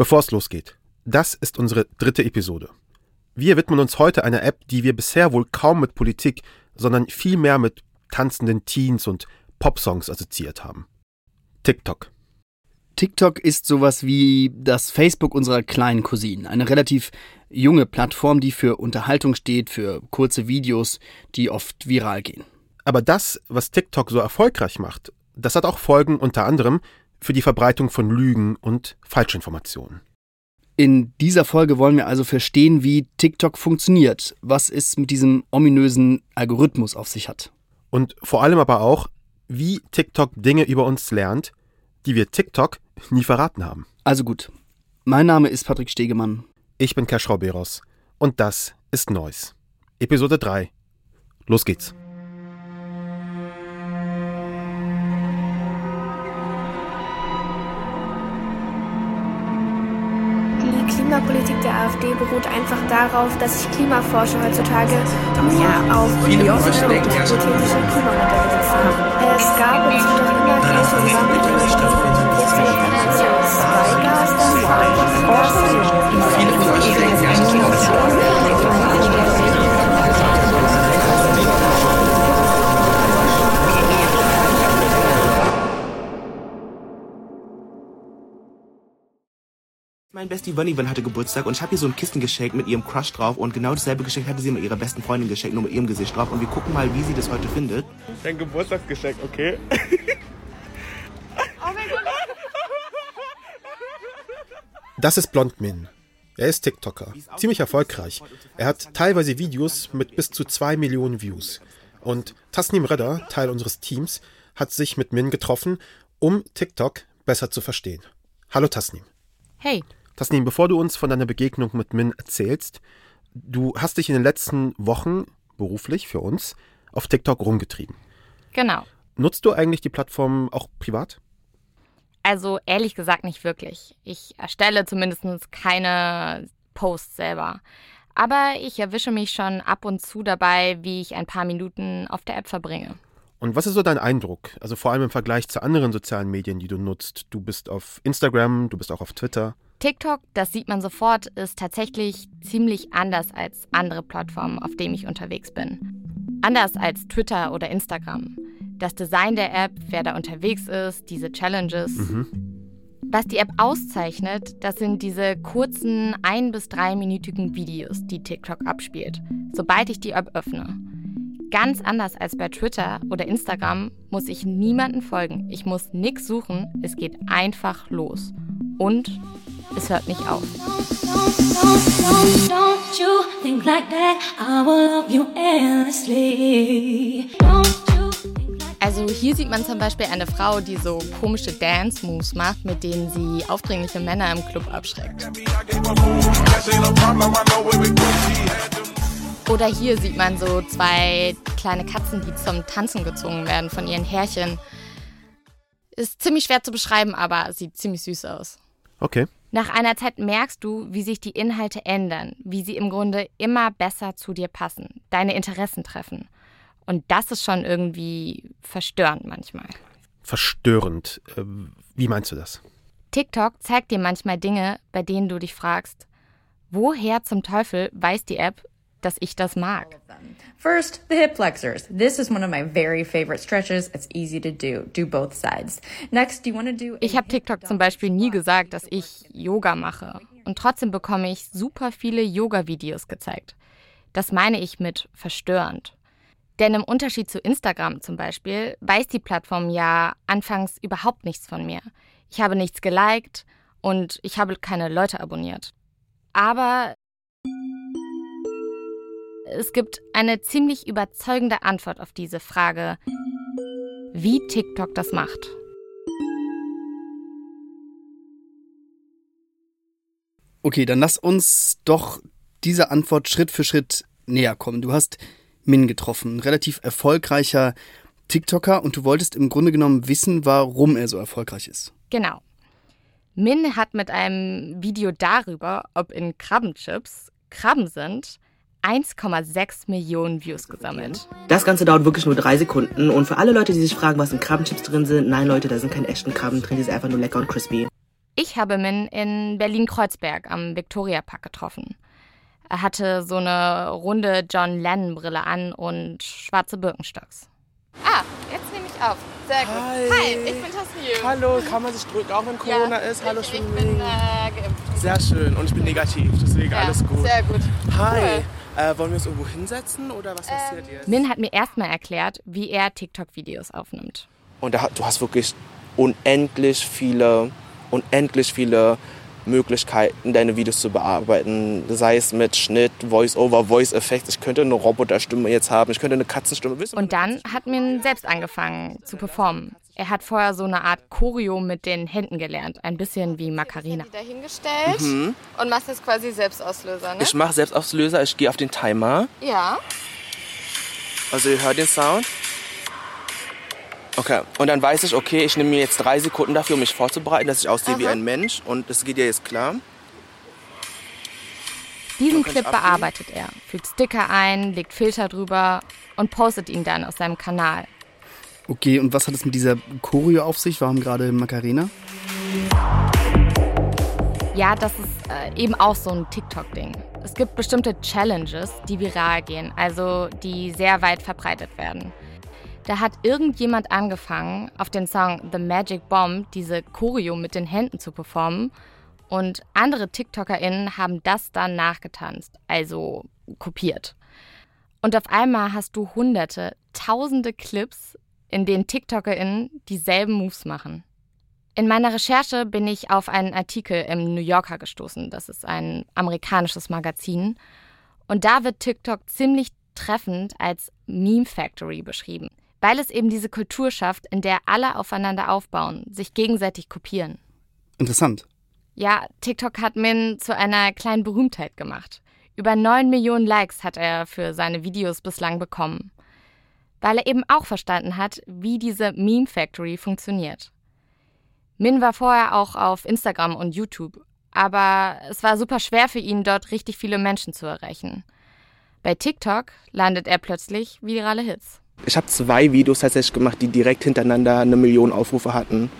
Bevor es losgeht, das ist unsere dritte Episode. Wir widmen uns heute einer App, die wir bisher wohl kaum mit Politik, sondern vielmehr mit tanzenden Teens und Popsongs assoziiert haben. TikTok. TikTok ist sowas wie das Facebook unserer kleinen Cousinen. Eine relativ junge Plattform, die für Unterhaltung steht, für kurze Videos, die oft viral gehen. Aber das, was TikTok so erfolgreich macht, das hat auch Folgen unter anderem für die Verbreitung von Lügen und Falschinformationen. In dieser Folge wollen wir also verstehen, wie TikTok funktioniert, was es mit diesem ominösen Algorithmus auf sich hat. Und vor allem aber auch, wie TikTok Dinge über uns lernt, die wir TikTok nie verraten haben. Also gut. Mein Name ist Patrick Stegemann. Ich bin Keschrau Beros und das ist Neues. Episode 3. Los geht's. Klimapolitik der AfD beruht einfach darauf, dass sich Klimaforscher heutzutage nur auf Viele hypothetische Klimamodelle setzen. Es gab und wird auch immer keine Zusammenhänge jetzt wird CO2-Gas Viele von euch denken, Mein Bestie Bunny hatte Geburtstag und ich habe ihr so ein Kissen geschenkt mit ihrem Crush drauf und genau dasselbe Geschenk hatte sie mit ihrer besten Freundin geschenkt, nur mit ihrem Gesicht drauf und wir gucken mal, wie sie das heute findet. Dein Geburtstagsgeschenk, okay? Das ist Blond Min. Er ist TikToker, ziemlich erfolgreich. Er hat teilweise Videos mit bis zu zwei Millionen Views. Und Tasnim Redder, Teil unseres Teams, hat sich mit Min getroffen, um TikTok besser zu verstehen. Hallo Tasnim. Hey. Tasnim, bevor du uns von deiner Begegnung mit Min erzählst, du hast dich in den letzten Wochen beruflich für uns auf TikTok rumgetrieben. Genau. Nutzt du eigentlich die Plattform auch privat? Also ehrlich gesagt nicht wirklich. Ich erstelle zumindest keine Posts selber. Aber ich erwische mich schon ab und zu dabei, wie ich ein paar Minuten auf der App verbringe. Und was ist so dein Eindruck? Also vor allem im Vergleich zu anderen sozialen Medien, die du nutzt. Du bist auf Instagram, du bist auch auf Twitter. TikTok, das sieht man sofort, ist tatsächlich ziemlich anders als andere Plattformen, auf denen ich unterwegs bin. Anders als Twitter oder Instagram. Das Design der App, wer da unterwegs ist, diese Challenges. Mhm. Was die App auszeichnet, das sind diese kurzen ein- bis dreiminütigen Videos, die TikTok abspielt, sobald ich die App öffne. Ganz anders als bei Twitter oder Instagram muss ich niemanden folgen. Ich muss nichts suchen. Es geht einfach los. Und es hört nicht auf. Also hier sieht man zum Beispiel eine Frau, die so komische Dance-Moves macht, mit denen sie aufdringliche Männer im Club abschreckt. Oder hier sieht man so zwei kleine Katzen, die zum Tanzen gezwungen werden von ihren Härchen. Ist ziemlich schwer zu beschreiben, aber sieht ziemlich süß aus. Okay. Nach einer Zeit merkst du, wie sich die Inhalte ändern, wie sie im Grunde immer besser zu dir passen, deine Interessen treffen. Und das ist schon irgendwie verstörend manchmal. Verstörend. Äh, Wie meinst du das? TikTok zeigt dir manchmal Dinge, bei denen du dich fragst, woher zum Teufel weiß die App, dass ich das mag? First, the hip flexors. This is one of my very favorite stretches. It's easy to do. Do both sides. Next, do you want to do? Ich habe TikTok zum Beispiel nie gesagt, dass ich Yoga mache. Und trotzdem bekomme ich super viele Yoga-Videos gezeigt. Das meine ich mit verstörend. Denn im Unterschied zu Instagram zum Beispiel weiß die Plattform ja anfangs überhaupt nichts von mir. Ich habe nichts geliked und ich habe keine Leute abonniert. Aber es gibt eine ziemlich überzeugende Antwort auf diese Frage, wie TikTok das macht. Okay, dann lass uns doch dieser Antwort Schritt für Schritt näher kommen. Du hast Min getroffen, ein relativ erfolgreicher TikToker und du wolltest im Grunde genommen wissen, warum er so erfolgreich ist. Genau. Min hat mit einem Video darüber, ob in Krabbenchips Krabben sind, 1,6 Millionen Views gesammelt. Das Ganze dauert wirklich nur drei Sekunden und für alle Leute, die sich fragen, was in Krabbenchips drin sind, nein Leute, da sind keine echten Krabben drin, die sind einfach nur lecker und crispy. Ich habe Min in Berlin-Kreuzberg am Viktoriapark getroffen. Er hatte so eine runde John Lennon-Brille an und schwarze Birkenstocks. Ah, jetzt nehme ich auf. Sehr gut. Hi. Hi ich bin Tasnim. Hallo, kann man sich drücken, auch wenn Corona ist? Hallo, ich, ich bin äh, geimpft. Sehr schön und ich bin negativ, deswegen Ja, alles gut. Sehr gut. Hi, Cool. Äh, wollen wir uns irgendwo hinsetzen oder was passiert jetzt? Min hat mir erstmal erklärt, wie er TikTok-Videos aufnimmt. Und da, du hast wirklich unendlich viele, unendlich viele Möglichkeiten, deine Videos zu bearbeiten. Sei es mit Schnitt, Voice-Over, Voice-Effekt. Ich könnte eine Roboterstimme jetzt haben, ich könnte eine Katzenstimme. Und dann hat Min selbst angefangen zu performen. Er hat vorher so eine Art Choreo mit den Händen gelernt, ein bisschen wie Macarena. dahingestellt und machst jetzt quasi Selbstauslöser, ne? Ich mache Selbstauslöser, ich gehe auf den Timer. ja. Also ihr hört den Sound. Okay, und dann weiß ich, okay, ich nehme mir jetzt drei Sekunden dafür, um mich vorzubereiten, dass ich aussehe wie ein Mensch. Und das geht ja jetzt klar. Diesen ich Clip bearbeitet er, fügt Sticker ein, legt Filter drüber und postet ihn dann auf seinem Kanal. Okay, und was hat es mit dieser Choreo auf sich? Warum gerade Macarena? Ja, das ist äh, eben auch so ein TikTok-Ding. Es gibt bestimmte Challenges, die viral gehen, also die sehr weit verbreitet werden. Da hat irgendjemand angefangen, auf den Song The Magic Bomb diese Choreo mit den Händen zu performen und andere TikTokerInnen haben das dann nachgetanzt, also kopiert. Und auf einmal hast du hunderte, tausende Clips, in denen TikTokerInnen dieselben Moves machen. In meiner Recherche bin ich auf einen Artikel im New Yorker gestoßen. Das ist ein amerikanisches Magazin. Und da wird TikTok ziemlich treffend als Meme Factory beschrieben, weil es eben diese Kultur schafft, in der alle aufeinander aufbauen, sich gegenseitig kopieren. Interessant. Ja, TikTok hat Min zu einer kleinen Berühmtheit gemacht. Über 9 Millionen Likes hat er für seine Videos bislang bekommen. Weil er eben auch verstanden hat, wie diese Meme Factory funktioniert. Min war vorher auch auf Instagram und YouTube, aber es war super schwer für ihn, dort richtig viele Menschen zu erreichen. Bei TikTok landet er plötzlich virale Hits. Ich habe zwei Videos tatsächlich gemacht, die direkt hintereinander eine Million Aufrufe hatten.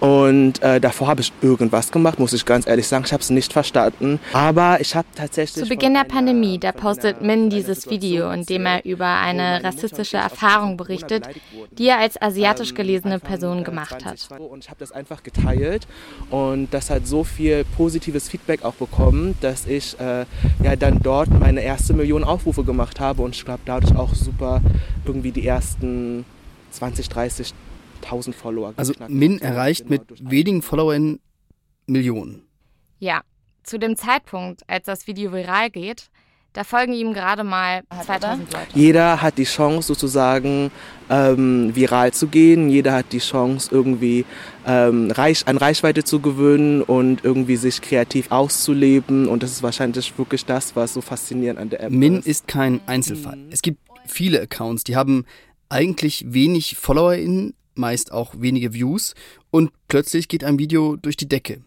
Und äh, davor habe ich irgendwas gemacht, muss ich ganz ehrlich sagen. Ich habe es nicht verstanden. Aber ich habe tatsächlich. Zu Beginn der Pandemie, da postet Min dieses Video, in dem er über eine rassistische Erfahrung berichtet, die er als asiatisch Ähm, gelesene Person äh, gemacht hat. 2020. Und ich habe das einfach geteilt und das hat so viel positives Feedback auch bekommen, dass ich äh, ja dann dort meine erste Million Aufrufe gemacht habe und ich glaube dadurch auch super irgendwie die ersten 20, 30.000 Follower Also Min erreicht Genau, mit wenigen Followern Millionen. Ja, zu dem Zeitpunkt, als das Video viral geht, da folgen ihm gerade mal 2000 Leute. Jeder hat die Chance sozusagen ähm, viral zu gehen. Jeder hat die Chance irgendwie ähm, reich, an Reichweite zu gewöhnen und irgendwie sich kreativ auszuleben. Und das ist wahrscheinlich wirklich das, was so faszinierend an der App Min ist. ist kein Einzelfall. Es gibt viele Accounts, die haben eigentlich wenig FollowerInnen, meist auch wenige Views und plötzlich geht ein Video durch die Decke.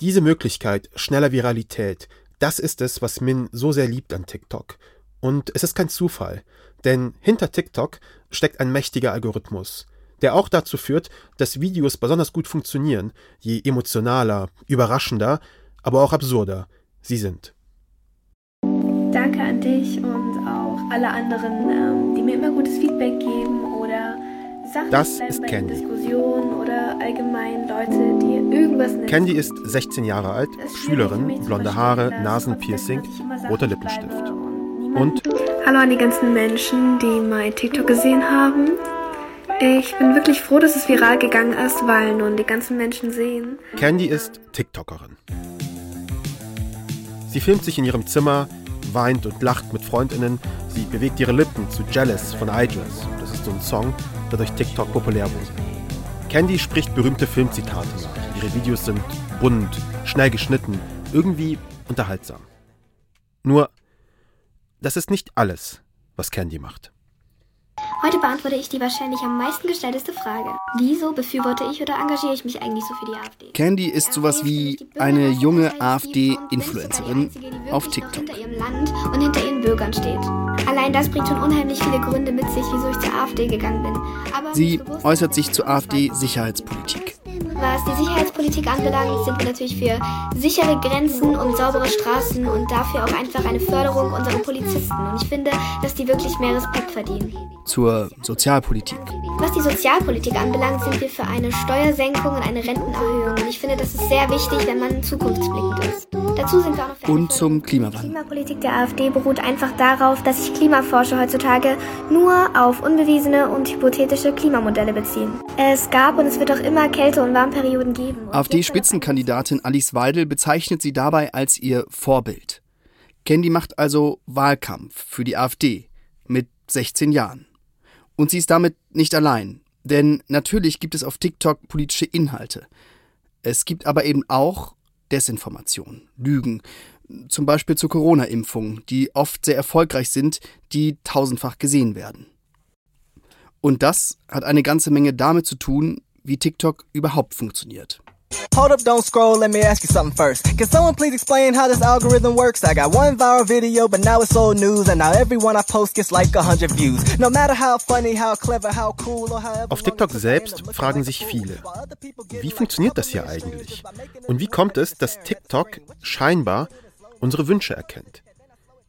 Diese Möglichkeit schneller Viralität, das ist es, was Min so sehr liebt an TikTok. Und es ist kein Zufall, denn hinter TikTok steckt ein mächtiger Algorithmus, der auch dazu führt, dass Videos besonders gut funktionieren, je emotionaler, überraschender, aber auch absurder sie sind. Danke an dich und auch alle anderen, ähm, die mir immer gutes Feedback geben Sachen Das ist Candy. Leute. Candy ist 16 Jahre alt, Schülerin, blonde Haare, Nasenpiercing, roter Lippenstift. Und Hallo an die ganzen Menschen, die mein TikTok gesehen haben. Ich bin wirklich froh, dass es viral gegangen ist, weil nun die ganzen Menschen sehen. Candy ist TikTokerin. Sie filmt sich in ihrem Zimmer, weint und lacht mit Freundinnen. Sie bewegt ihre Lippen zu Jealous von Idris. Das ist so ein Song, der durch TikTok populär wurde. Candy spricht berühmte Filmzitate nach. Ihre Videos sind bunt, schnell geschnitten, irgendwie unterhaltsam. Nur, das ist nicht alles, was Candy macht. Heute beantworte ich die wahrscheinlich am meisten gestellteste Frage. Wieso befürworte ich oder engagiere ich mich eigentlich so für die AfD? Candy ist sowas wie eine junge AfD-Influencerin auf TikTok. hinter ihrem Land und hinter ihren Bürgern steht. Allein das bringt schon unheimlich viele Gründe mit sich, wieso ich zur AfD gegangen bin. Aber Sie äußert sich zur AfD-Sicherheitspolitik. Was die Sicherheitspolitik anbelangt, sind wir natürlich für sichere Grenzen und saubere Straßen und dafür auch einfach eine Förderung unserer Polizisten. Und ich finde, dass die wirklich mehr Respekt verdienen. Zur Sozialpolitik. Was die Sozialpolitik anbelangt, sind wir für eine Steuersenkung und eine Rentenerhöhung. Und ich finde, das ist sehr wichtig, wenn man zukunftsblickend ist. Dazu sind wir auch noch für Und zum Klimawandel. Die Klimapolitik der AfD beruht einfach darauf, dass sich Klimaforscher heutzutage nur auf unbewiesene und hypothetische Klimamodelle beziehen. Es gab und es wird auch immer Kälte- und Warmperioden geben. AfD-Spitzenkandidatin Alice Weidel bezeichnet sie dabei als ihr Vorbild. Candy macht also Wahlkampf für die AfD mit 16 Jahren. Und sie ist damit nicht allein, denn natürlich gibt es auf TikTok politische Inhalte. Es gibt aber eben auch Desinformation, Lügen, zum Beispiel zur Corona-Impfung, die oft sehr erfolgreich sind, die tausendfach gesehen werden. Und das hat eine ganze Menge damit zu tun, wie TikTok überhaupt funktioniert. Hold up, don't scroll, let me ask you something first. Can someone please explain how this algorithm works? I got one viral video, but now it's old news, and now every one I post gets like 100 views. No matter how funny, how clever, how cool or however Auf TikTok selbst fragen sich viele, wie funktioniert das hier eigentlich? Und wie kommt es, dass TikTok scheinbar unsere Wünsche erkennt?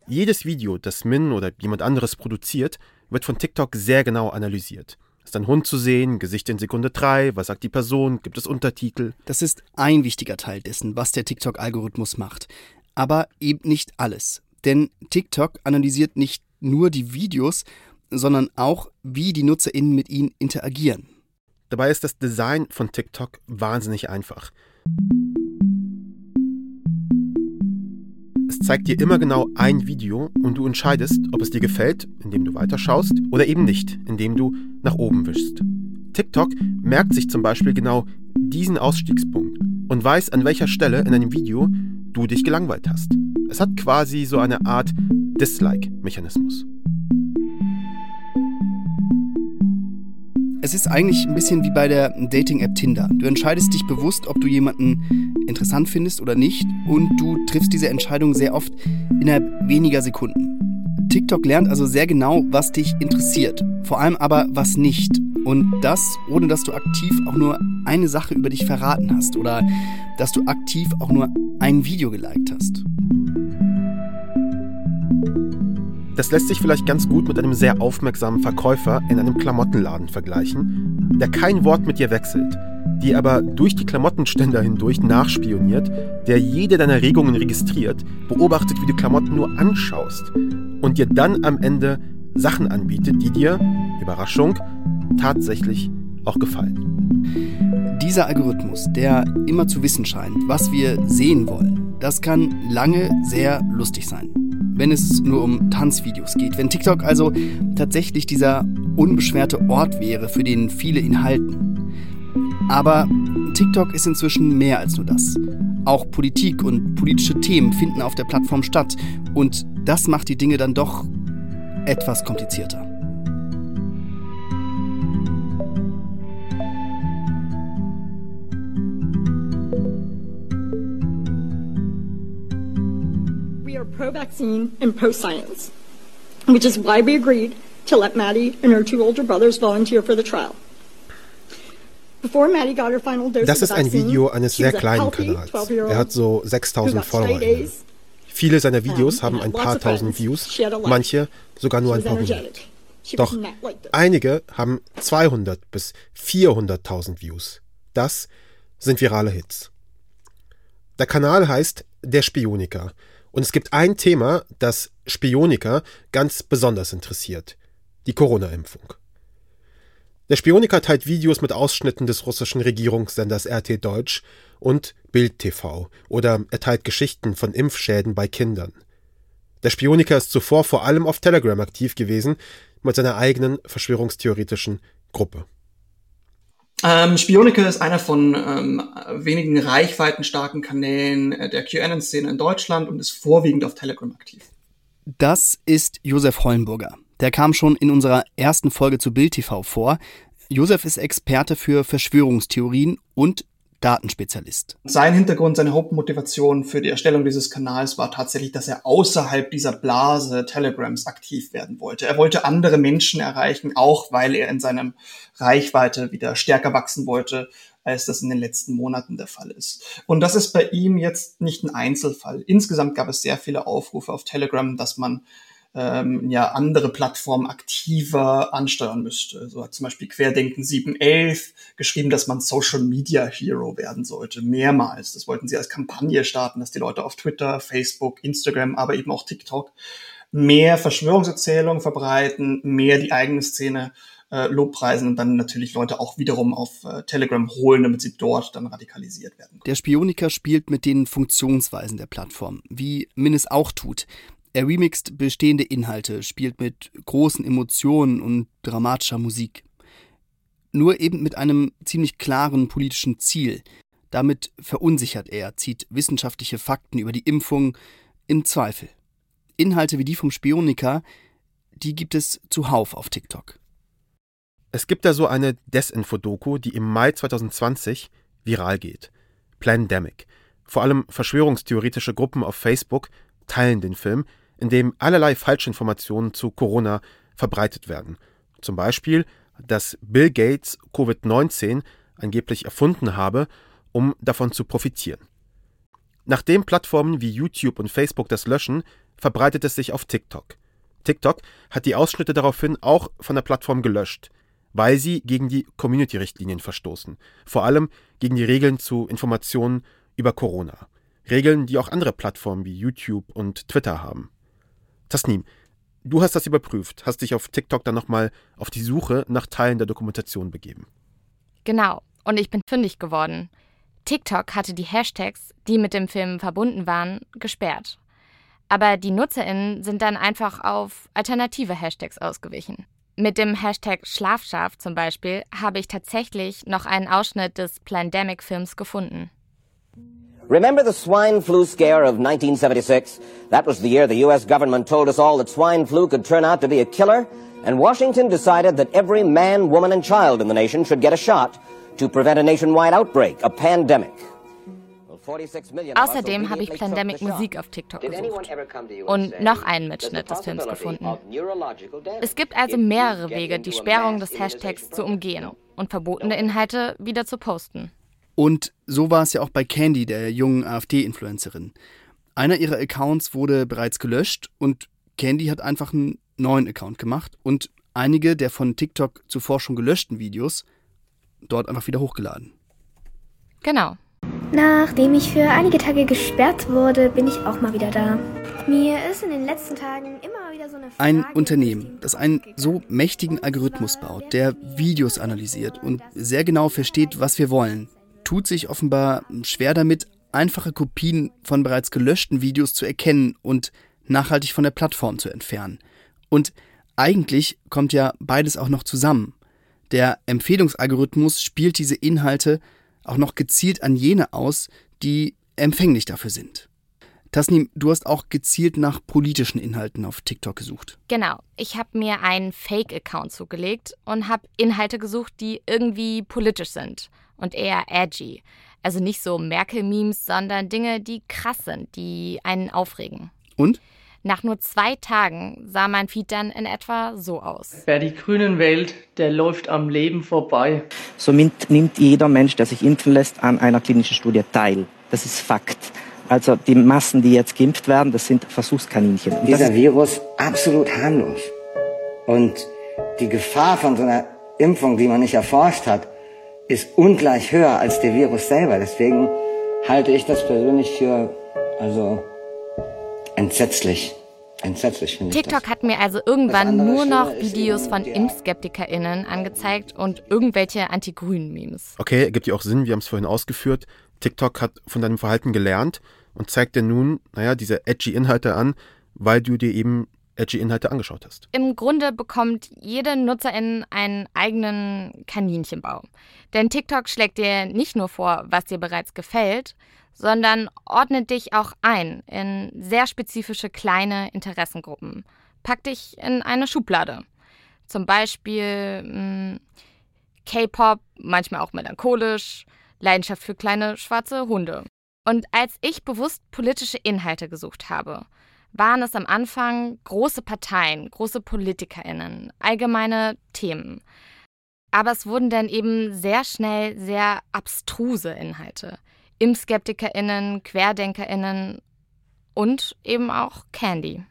Jedes Video, das Min oder jemand anderes produziert, wird von TikTok sehr genau analysiert. Ist ein Hund zu sehen, Gesicht in Sekunde 3, was sagt die Person, gibt es Untertitel? Das ist ein wichtiger Teil dessen, was der TikTok-Algorithmus macht. Aber eben nicht alles. Denn TikTok analysiert nicht nur die Videos, sondern auch, wie die NutzerInnen mit ihnen interagieren. Dabei ist das Design von TikTok wahnsinnig einfach. Zeigt dir immer genau ein Video und du entscheidest, ob es dir gefällt, indem du weiterschaust, oder eben nicht, indem du nach oben wischst. TikTok merkt sich zum Beispiel genau diesen Ausstiegspunkt und weiß, an welcher Stelle in einem Video du dich gelangweilt hast. Es hat quasi so eine Art Dislike-Mechanismus. Es ist eigentlich ein bisschen wie bei der Dating-App Tinder. Du entscheidest dich bewusst, ob du jemanden interessant findest oder nicht und du triffst diese Entscheidung sehr oft innerhalb weniger Sekunden. TikTok lernt also sehr genau, was dich interessiert, vor allem aber was nicht. Und das, ohne dass du aktiv auch nur eine Sache über dich verraten hast oder dass du aktiv auch nur ein Video geliked hast. Das lässt sich vielleicht ganz gut mit einem sehr aufmerksamen Verkäufer in einem Klamottenladen vergleichen, der kein Wort mit dir wechselt, die aber durch die Klamottenständer hindurch nachspioniert, der jede deiner Regungen registriert, beobachtet, wie du Klamotten nur anschaust und dir dann am Ende Sachen anbietet, die dir, Überraschung, tatsächlich auch gefallen. Dieser Algorithmus, der immer zu wissen scheint, was wir sehen wollen, das kann lange sehr lustig sein wenn es nur um Tanzvideos geht. Wenn TikTok also tatsächlich dieser unbeschwerte Ort wäre, für den viele ihn halten. Aber TikTok ist inzwischen mehr als nur das. Auch Politik und politische Themen finden auf der Plattform statt. Und das macht die Dinge dann doch etwas komplizierter. pro-vaccine and pro-science, which is why we agreed to let Maddie and her two older brothers volunteer for the trial. Das ist ein Video eines sehr kleinen Kanals. Er hat so 6000 Follower. Viele seiner Videos haben ein paar tausend Views, manche sogar nur ein paar hundert. Doch einige haben 200 bis 400.000 Views. Das sind virale Hits. Der Kanal heißt Der Spioniker und es gibt ein Thema, das Spioniker ganz besonders interessiert. Die Corona-Impfung. Der Spioniker teilt Videos mit Ausschnitten des russischen Regierungssenders RT Deutsch und Bild TV oder er teilt Geschichten von Impfschäden bei Kindern. Der Spioniker ist zuvor vor allem auf Telegram aktiv gewesen mit seiner eigenen verschwörungstheoretischen Gruppe. Ähm, Spionike ist einer von ähm, wenigen reichweitenstarken Kanälen äh, der QAnon-Szene in Deutschland und ist vorwiegend auf Telegram aktiv. Das ist Josef Hollenburger. Der kam schon in unserer ersten Folge zu Bild TV vor. Josef ist Experte für Verschwörungstheorien und Datenspezialist. Sein Hintergrund, seine Hauptmotivation für die Erstellung dieses Kanals war tatsächlich, dass er außerhalb dieser Blase Telegrams aktiv werden wollte. Er wollte andere Menschen erreichen, auch weil er in seinem Reichweite wieder stärker wachsen wollte, als das in den letzten Monaten der Fall ist. Und das ist bei ihm jetzt nicht ein Einzelfall. Insgesamt gab es sehr viele Aufrufe auf Telegram, dass man ähm, ja andere Plattformen aktiver ansteuern müsste. So hat zum Beispiel Querdenken 711 geschrieben, dass man Social Media Hero werden sollte, mehrmals. Das wollten sie als Kampagne starten, dass die Leute auf Twitter, Facebook, Instagram, aber eben auch TikTok mehr Verschwörungserzählungen verbreiten, mehr die eigene Szene äh, Lobpreisen und dann natürlich Leute auch wiederum auf äh, Telegram holen, damit sie dort dann radikalisiert werden. Der Spioniker spielt mit den Funktionsweisen der Plattform, wie Min es auch tut. Er remixt bestehende Inhalte, spielt mit großen Emotionen und dramatischer Musik. Nur eben mit einem ziemlich klaren politischen Ziel. Damit verunsichert er, zieht wissenschaftliche Fakten über die Impfung in Zweifel. Inhalte wie die vom Spioniker, die gibt es zuhauf auf TikTok. Es gibt da so eine Desinfo-Doku, die im Mai 2020 viral geht. Plandemic. Vor allem verschwörungstheoretische Gruppen auf Facebook teilen den Film, in dem allerlei Falschinformationen zu Corona verbreitet werden. Zum Beispiel, dass Bill Gates Covid-19 angeblich erfunden habe, um davon zu profitieren. Nachdem Plattformen wie YouTube und Facebook das löschen, verbreitet es sich auf TikTok. TikTok hat die Ausschnitte daraufhin auch von der Plattform gelöscht, weil sie gegen die Community-Richtlinien verstoßen, vor allem gegen die Regeln zu Informationen über Corona. Regeln, die auch andere Plattformen wie YouTube und Twitter haben. Tasnim, du hast das überprüft, hast dich auf TikTok dann nochmal auf die Suche nach Teilen der Dokumentation begeben. Genau, und ich bin fündig geworden. TikTok hatte die Hashtags, die mit dem Film verbunden waren, gesperrt. Aber die NutzerInnen sind dann einfach auf alternative Hashtags ausgewichen. Mit dem Hashtag Schlafschaf zum Beispiel habe ich tatsächlich noch einen Ausschnitt des Plandemic-Films gefunden. Remember the swine flu scare of 1976? That was the year the U.S. government told us all that swine flu could turn out to be a killer, and Washington decided that every man, woman, and child in the nation should get a shot to prevent a nationwide outbreak, a pandemic. Außerdem habe ich Plandemic Musik auf TikTok gesucht und noch einen Mitschnitt des Films gefunden. Es gibt also mehrere Wege, die Sperrung des Hashtags zu umgehen und verbotene Inhalte wieder zu posten. Und so war es ja auch bei Candy, der jungen AfD-Influencerin. Einer ihrer Accounts wurde bereits gelöscht und Candy hat einfach einen neuen Account gemacht und einige der von TikTok zuvor schon gelöschten Videos dort einfach wieder hochgeladen. Genau. Nachdem ich für einige Tage gesperrt wurde, bin ich auch mal wieder da. Mir ist in den letzten Tagen immer wieder so eine Frage Ein Unternehmen, das einen so mächtigen Algorithmus baut, der Videos analysiert und sehr genau versteht, was wir wollen, tut sich offenbar schwer damit, einfache Kopien von bereits gelöschten Videos zu erkennen und nachhaltig von der Plattform zu entfernen. Und eigentlich kommt ja beides auch noch zusammen. Der Empfehlungsalgorithmus spielt diese Inhalte auch noch gezielt an jene aus, die empfänglich dafür sind. Tasnim, du hast auch gezielt nach politischen Inhalten auf TikTok gesucht. Genau. Ich habe mir einen Fake-Account zugelegt und habe Inhalte gesucht, die irgendwie politisch sind und eher edgy. Also nicht so Merkel-Memes, sondern Dinge, die krass sind, die einen aufregen. Und? Nach nur zwei Tagen sah mein Feed dann in etwa so aus. Wer die Grünen wählt, der läuft am Leben vorbei. Somit nimmt jeder Mensch, der sich impfen lässt, an einer klinischen Studie teil. Das ist Fakt. Also die Massen, die jetzt geimpft werden, das sind Versuchskaninchen. Und Dieser Virus absolut harmlos. Und die Gefahr von so einer Impfung, die man nicht erforscht hat, ist ungleich höher als der Virus selber. Deswegen halte ich das persönlich für also entsetzlich. Entsetzlich finde ich TikTok das. hat mir also irgendwann nur noch Videos eben von ImpfskeptikerInnen angezeigt und irgendwelche Anti-Grünen-Memes. Okay, ergibt ja auch Sinn, wir haben es vorhin ausgeführt. TikTok hat von deinem Verhalten gelernt und zeigt dir nun, naja, diese edgy Inhalte an, weil du dir eben edgy Inhalte angeschaut hast. Im Grunde bekommt jede Nutzerin einen eigenen Kaninchenbau. Denn TikTok schlägt dir nicht nur vor, was dir bereits gefällt, sondern ordnet dich auch ein in sehr spezifische kleine Interessengruppen. Packt dich in eine Schublade. Zum Beispiel mh, K-Pop, manchmal auch melancholisch, Leidenschaft für kleine schwarze Hunde. Und als ich bewusst politische Inhalte gesucht habe, waren es am Anfang große Parteien, große PolitikerInnen, allgemeine Themen. Aber es wurden dann eben sehr schnell sehr abstruse Inhalte. ImpfskeptikerInnen, QuerdenkerInnen und eben auch Candy.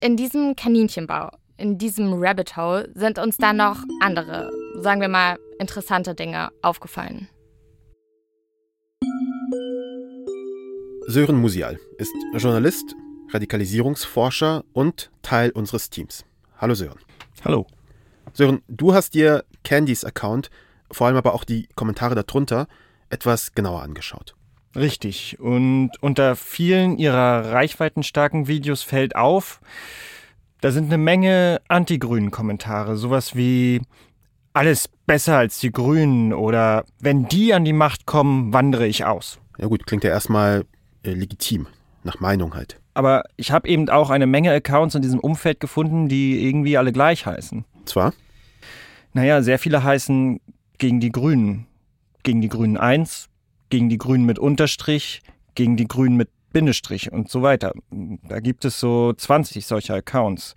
In diesem Kaninchenbau, in diesem Rabbit Hole, sind uns dann noch andere, sagen wir mal, interessante Dinge aufgefallen. Sören Musial ist Journalist, Radikalisierungsforscher und Teil unseres Teams. Hallo Sören. Hallo. Sören, du hast dir Candys Account, vor allem aber auch die Kommentare darunter, etwas genauer angeschaut. Richtig. Und unter vielen ihrer reichweitenstarken Videos fällt auf, da sind eine Menge anti-grünen Kommentare. Sowas wie alles besser als die Grünen oder wenn die an die Macht kommen, wandere ich aus. Ja gut, klingt ja erstmal äh, legitim, nach Meinung halt. Aber ich habe eben auch eine Menge Accounts in diesem Umfeld gefunden, die irgendwie alle gleich heißen. Zwar? Naja, sehr viele heißen gegen die Grünen. Gegen die Grünen 1, gegen die Grünen mit Unterstrich, gegen die Grünen mit Bindestrich und so weiter. Da gibt es so 20 solcher Accounts.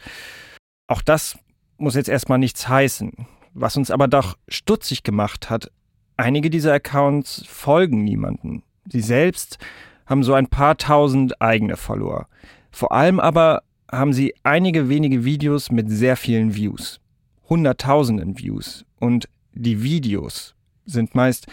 Auch das muss jetzt erstmal nichts heißen. Was uns aber doch stutzig gemacht hat, einige dieser Accounts folgen niemanden. Sie selbst haben so ein paar tausend eigene Follower. Vor allem aber haben sie einige wenige Videos mit sehr vielen Views. Hunderttausenden Views. Und die Videos sind meist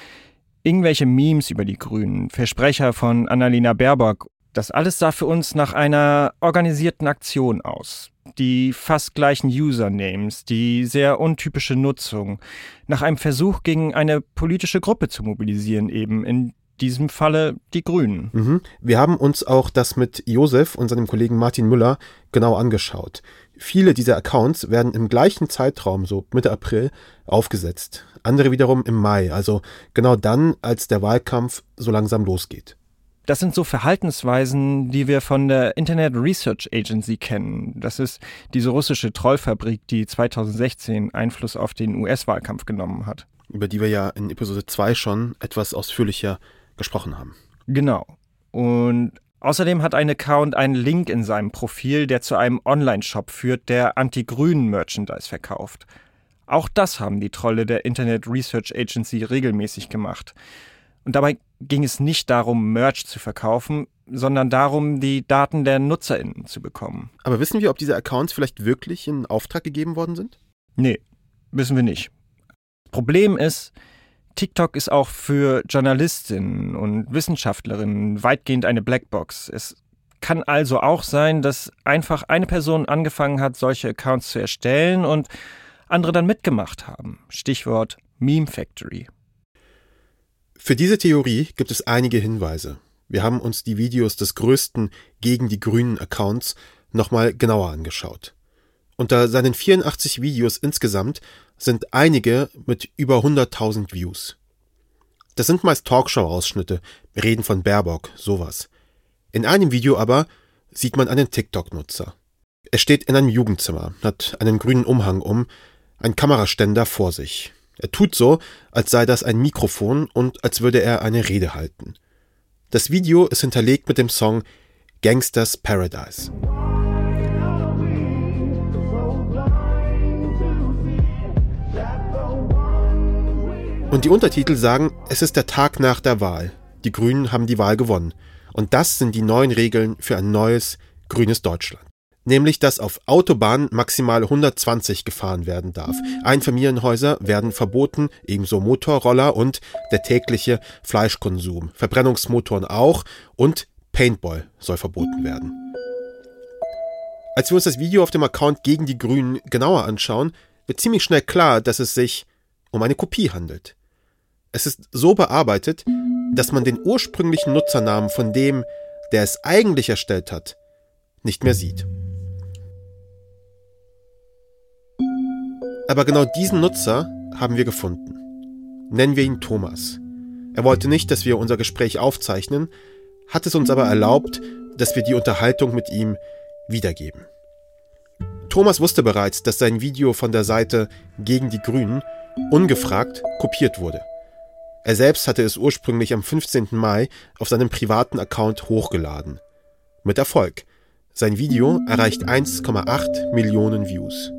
irgendwelche Memes über die Grünen, Versprecher von Annalena Baerbock. Das alles sah für uns nach einer organisierten Aktion aus. Die fast gleichen Usernames, die sehr untypische Nutzung, nach einem Versuch gegen eine politische Gruppe zu mobilisieren, eben in diesem Falle die Grünen. Mhm. Wir haben uns auch das mit Josef und seinem Kollegen Martin Müller genau angeschaut. Viele dieser Accounts werden im gleichen Zeitraum, so Mitte April, aufgesetzt. Andere wiederum im Mai, also genau dann, als der Wahlkampf so langsam losgeht. Das sind so Verhaltensweisen, die wir von der Internet Research Agency kennen. Das ist diese russische Trollfabrik, die 2016 Einfluss auf den US-Wahlkampf genommen hat. Über die wir ja in Episode 2 schon etwas ausführlicher gesprochen haben. Genau. Und außerdem hat ein Account einen Link in seinem Profil, der zu einem Online-Shop führt, der anti-grünen Merchandise verkauft. Auch das haben die Trolle der Internet Research Agency regelmäßig gemacht. Und dabei ging es nicht darum, Merch zu verkaufen, sondern darum, die Daten der NutzerInnen zu bekommen. Aber wissen wir, ob diese Accounts vielleicht wirklich in Auftrag gegeben worden sind? Nee, wissen wir nicht. Problem ist, TikTok ist auch für Journalistinnen und Wissenschaftlerinnen weitgehend eine Blackbox. Es kann also auch sein, dass einfach eine Person angefangen hat, solche Accounts zu erstellen und andere dann mitgemacht haben. Stichwort Meme Factory. Für diese Theorie gibt es einige Hinweise. Wir haben uns die Videos des größten gegen die grünen Accounts nochmal genauer angeschaut. Unter seinen 84 Videos insgesamt sind einige mit über 100.000 Views. Das sind meist Talkshow-Ausschnitte, Reden von Baerbock, sowas. In einem Video aber sieht man einen TikTok-Nutzer. Er steht in einem Jugendzimmer, hat einen grünen Umhang um, ein Kameraständer vor sich. Er tut so, als sei das ein Mikrofon und als würde er eine Rede halten. Das Video ist hinterlegt mit dem Song Gangsters Paradise. Und die Untertitel sagen, es ist der Tag nach der Wahl. Die Grünen haben die Wahl gewonnen. Und das sind die neuen Regeln für ein neues, grünes Deutschland. Nämlich, dass auf Autobahnen maximal 120 gefahren werden darf. Einfamilienhäuser werden verboten, ebenso Motorroller und der tägliche Fleischkonsum. Verbrennungsmotoren auch und Paintball soll verboten werden. Als wir uns das Video auf dem Account gegen die Grünen genauer anschauen, wird ziemlich schnell klar, dass es sich um eine Kopie handelt. Es ist so bearbeitet, dass man den ursprünglichen Nutzernamen von dem, der es eigentlich erstellt hat, nicht mehr sieht. Aber genau diesen Nutzer haben wir gefunden. Nennen wir ihn Thomas. Er wollte nicht, dass wir unser Gespräch aufzeichnen, hat es uns aber erlaubt, dass wir die Unterhaltung mit ihm wiedergeben. Thomas wusste bereits, dass sein Video von der Seite gegen die Grünen ungefragt kopiert wurde. Er selbst hatte es ursprünglich am 15. Mai auf seinem privaten Account hochgeladen. Mit Erfolg. Sein Video erreicht 1,8 Millionen Views.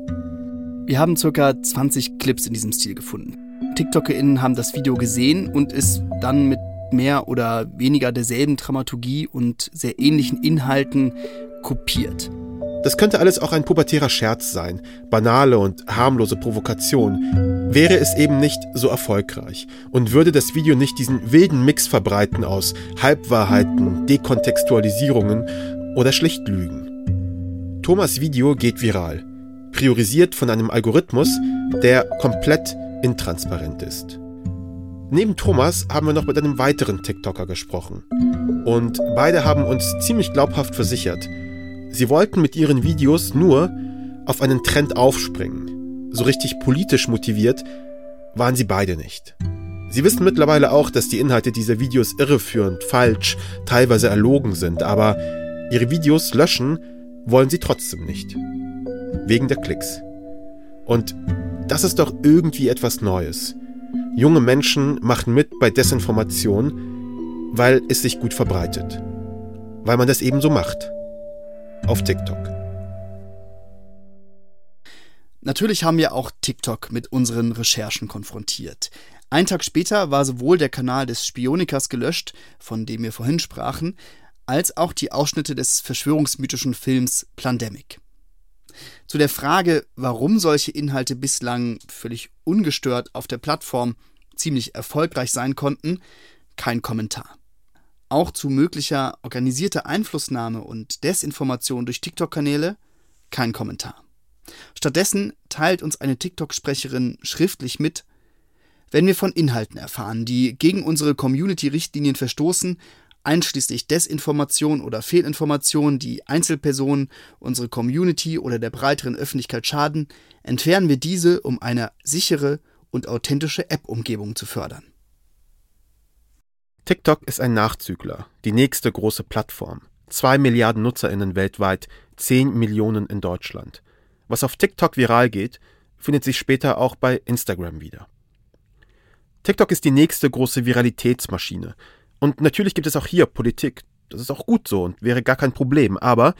Wir haben ca. 20 Clips in diesem Stil gefunden. TikTokerInnen haben das Video gesehen und es dann mit mehr oder weniger derselben Dramaturgie und sehr ähnlichen Inhalten kopiert. Das könnte alles auch ein pubertärer Scherz sein, banale und harmlose Provokation, wäre es eben nicht so erfolgreich und würde das Video nicht diesen wilden Mix verbreiten aus Halbwahrheiten, Dekontextualisierungen oder schlicht Lügen. Thomas Video geht viral, priorisiert von einem Algorithmus, der komplett intransparent ist. Neben Thomas haben wir noch mit einem weiteren TikToker gesprochen. Und beide haben uns ziemlich glaubhaft versichert, Sie wollten mit ihren Videos nur auf einen Trend aufspringen. So richtig politisch motiviert waren sie beide nicht. Sie wissen mittlerweile auch, dass die Inhalte dieser Videos irreführend, falsch, teilweise erlogen sind, aber ihre Videos löschen wollen sie trotzdem nicht. Wegen der Klicks. Und das ist doch irgendwie etwas Neues. Junge Menschen machen mit bei Desinformation, weil es sich gut verbreitet. Weil man das eben so macht auf TikTok. Natürlich haben wir auch TikTok mit unseren Recherchen konfrontiert. Ein Tag später war sowohl der Kanal des Spionikers gelöscht, von dem wir vorhin sprachen, als auch die Ausschnitte des verschwörungsmythischen Films Plandemic. Zu der Frage, warum solche Inhalte bislang völlig ungestört auf der Plattform ziemlich erfolgreich sein konnten, kein Kommentar. Auch zu möglicher organisierter Einflussnahme und Desinformation durch TikTok-Kanäle kein Kommentar. Stattdessen teilt uns eine TikTok-Sprecherin schriftlich mit, wenn wir von Inhalten erfahren, die gegen unsere Community-Richtlinien verstoßen, einschließlich Desinformation oder Fehlinformation, die Einzelpersonen, unsere Community oder der breiteren Öffentlichkeit schaden, entfernen wir diese, um eine sichere und authentische App-Umgebung zu fördern. TikTok ist ein Nachzügler, die nächste große Plattform. Zwei Milliarden NutzerInnen weltweit, zehn Millionen in Deutschland. Was auf TikTok viral geht, findet sich später auch bei Instagram wieder. TikTok ist die nächste große Viralitätsmaschine. Und natürlich gibt es auch hier Politik. Das ist auch gut so und wäre gar kein Problem. Aber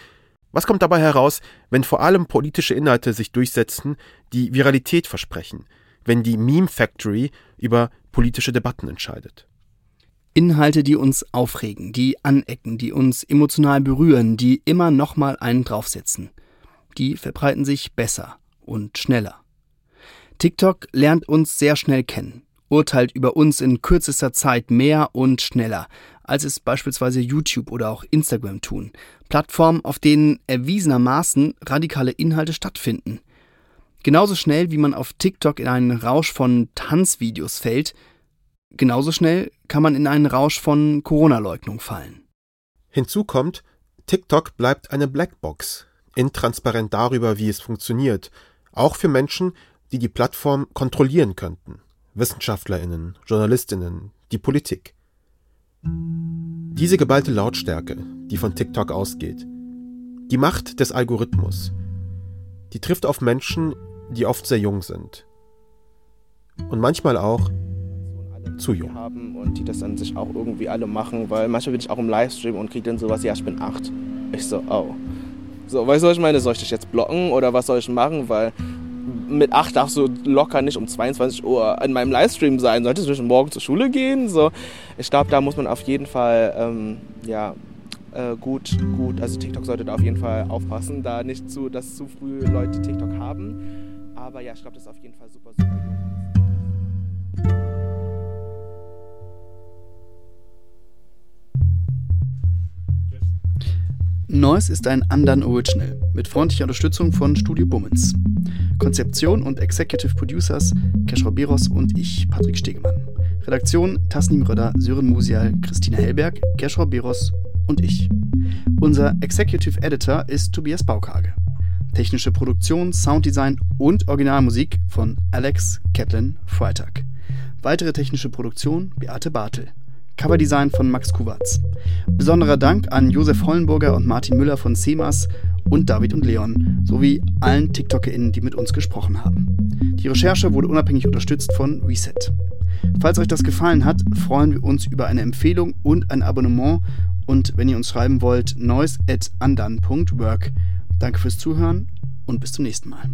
was kommt dabei heraus, wenn vor allem politische Inhalte sich durchsetzen, die Viralität versprechen, wenn die Meme Factory über politische Debatten entscheidet? Inhalte, die uns aufregen, die anecken, die uns emotional berühren, die immer nochmal einen draufsetzen. Die verbreiten sich besser und schneller. TikTok lernt uns sehr schnell kennen, urteilt über uns in kürzester Zeit mehr und schneller, als es beispielsweise YouTube oder auch Instagram tun. Plattformen, auf denen erwiesenermaßen radikale Inhalte stattfinden. Genauso schnell, wie man auf TikTok in einen Rausch von Tanzvideos fällt, Genauso schnell kann man in einen Rausch von Corona-Leugnung fallen. Hinzu kommt, TikTok bleibt eine Blackbox, intransparent darüber, wie es funktioniert, auch für Menschen, die die Plattform kontrollieren könnten. Wissenschaftlerinnen, Journalistinnen, die Politik. Diese geballte Lautstärke, die von TikTok ausgeht, die Macht des Algorithmus, die trifft auf Menschen, die oft sehr jung sind. Und manchmal auch zu jung. Haben und die das dann sich auch irgendwie alle machen, weil manchmal bin ich auch im Livestream und kriege dann sowas, ja, ich bin acht. Ich so, oh. So, weißt du, was ich meine? Soll ich dich jetzt blocken oder was soll ich machen? Weil mit acht darfst du locker nicht um 22 Uhr in meinem Livestream sein. Solltest du schon morgen zur Schule gehen? So, ich glaube, da muss man auf jeden Fall, ähm, ja, äh, gut, gut, also TikTok sollte da auf jeden Fall aufpassen, da nicht zu, dass zu früh Leute TikTok haben. Aber ja, ich glaube, das ist auf jeden Fall super, super jung. Noise ist ein Undone Original mit freundlicher Unterstützung von Studio Bummens. Konzeption und Executive Producers Keschrau Beros und ich, Patrick Stegemann. Redaktion Tasnim Röder, Sören Musial, Christina Hellberg, Keschrau Beros und ich. Unser Executive Editor ist Tobias Baukage. Technische Produktion, Sounddesign und Originalmusik von Alex Kaplan Freitag. Weitere technische Produktion Beate Bartel. Coverdesign von Max Kuwatz. Besonderer Dank an Josef Hollenburger und Martin Müller von CEMAS und David und Leon sowie allen TikTokerInnen, die mit uns gesprochen haben. Die Recherche wurde unabhängig unterstützt von Reset. Falls euch das gefallen hat, freuen wir uns über eine Empfehlung und ein Abonnement. Und wenn ihr uns schreiben wollt, noise at. Danke fürs Zuhören und bis zum nächsten Mal.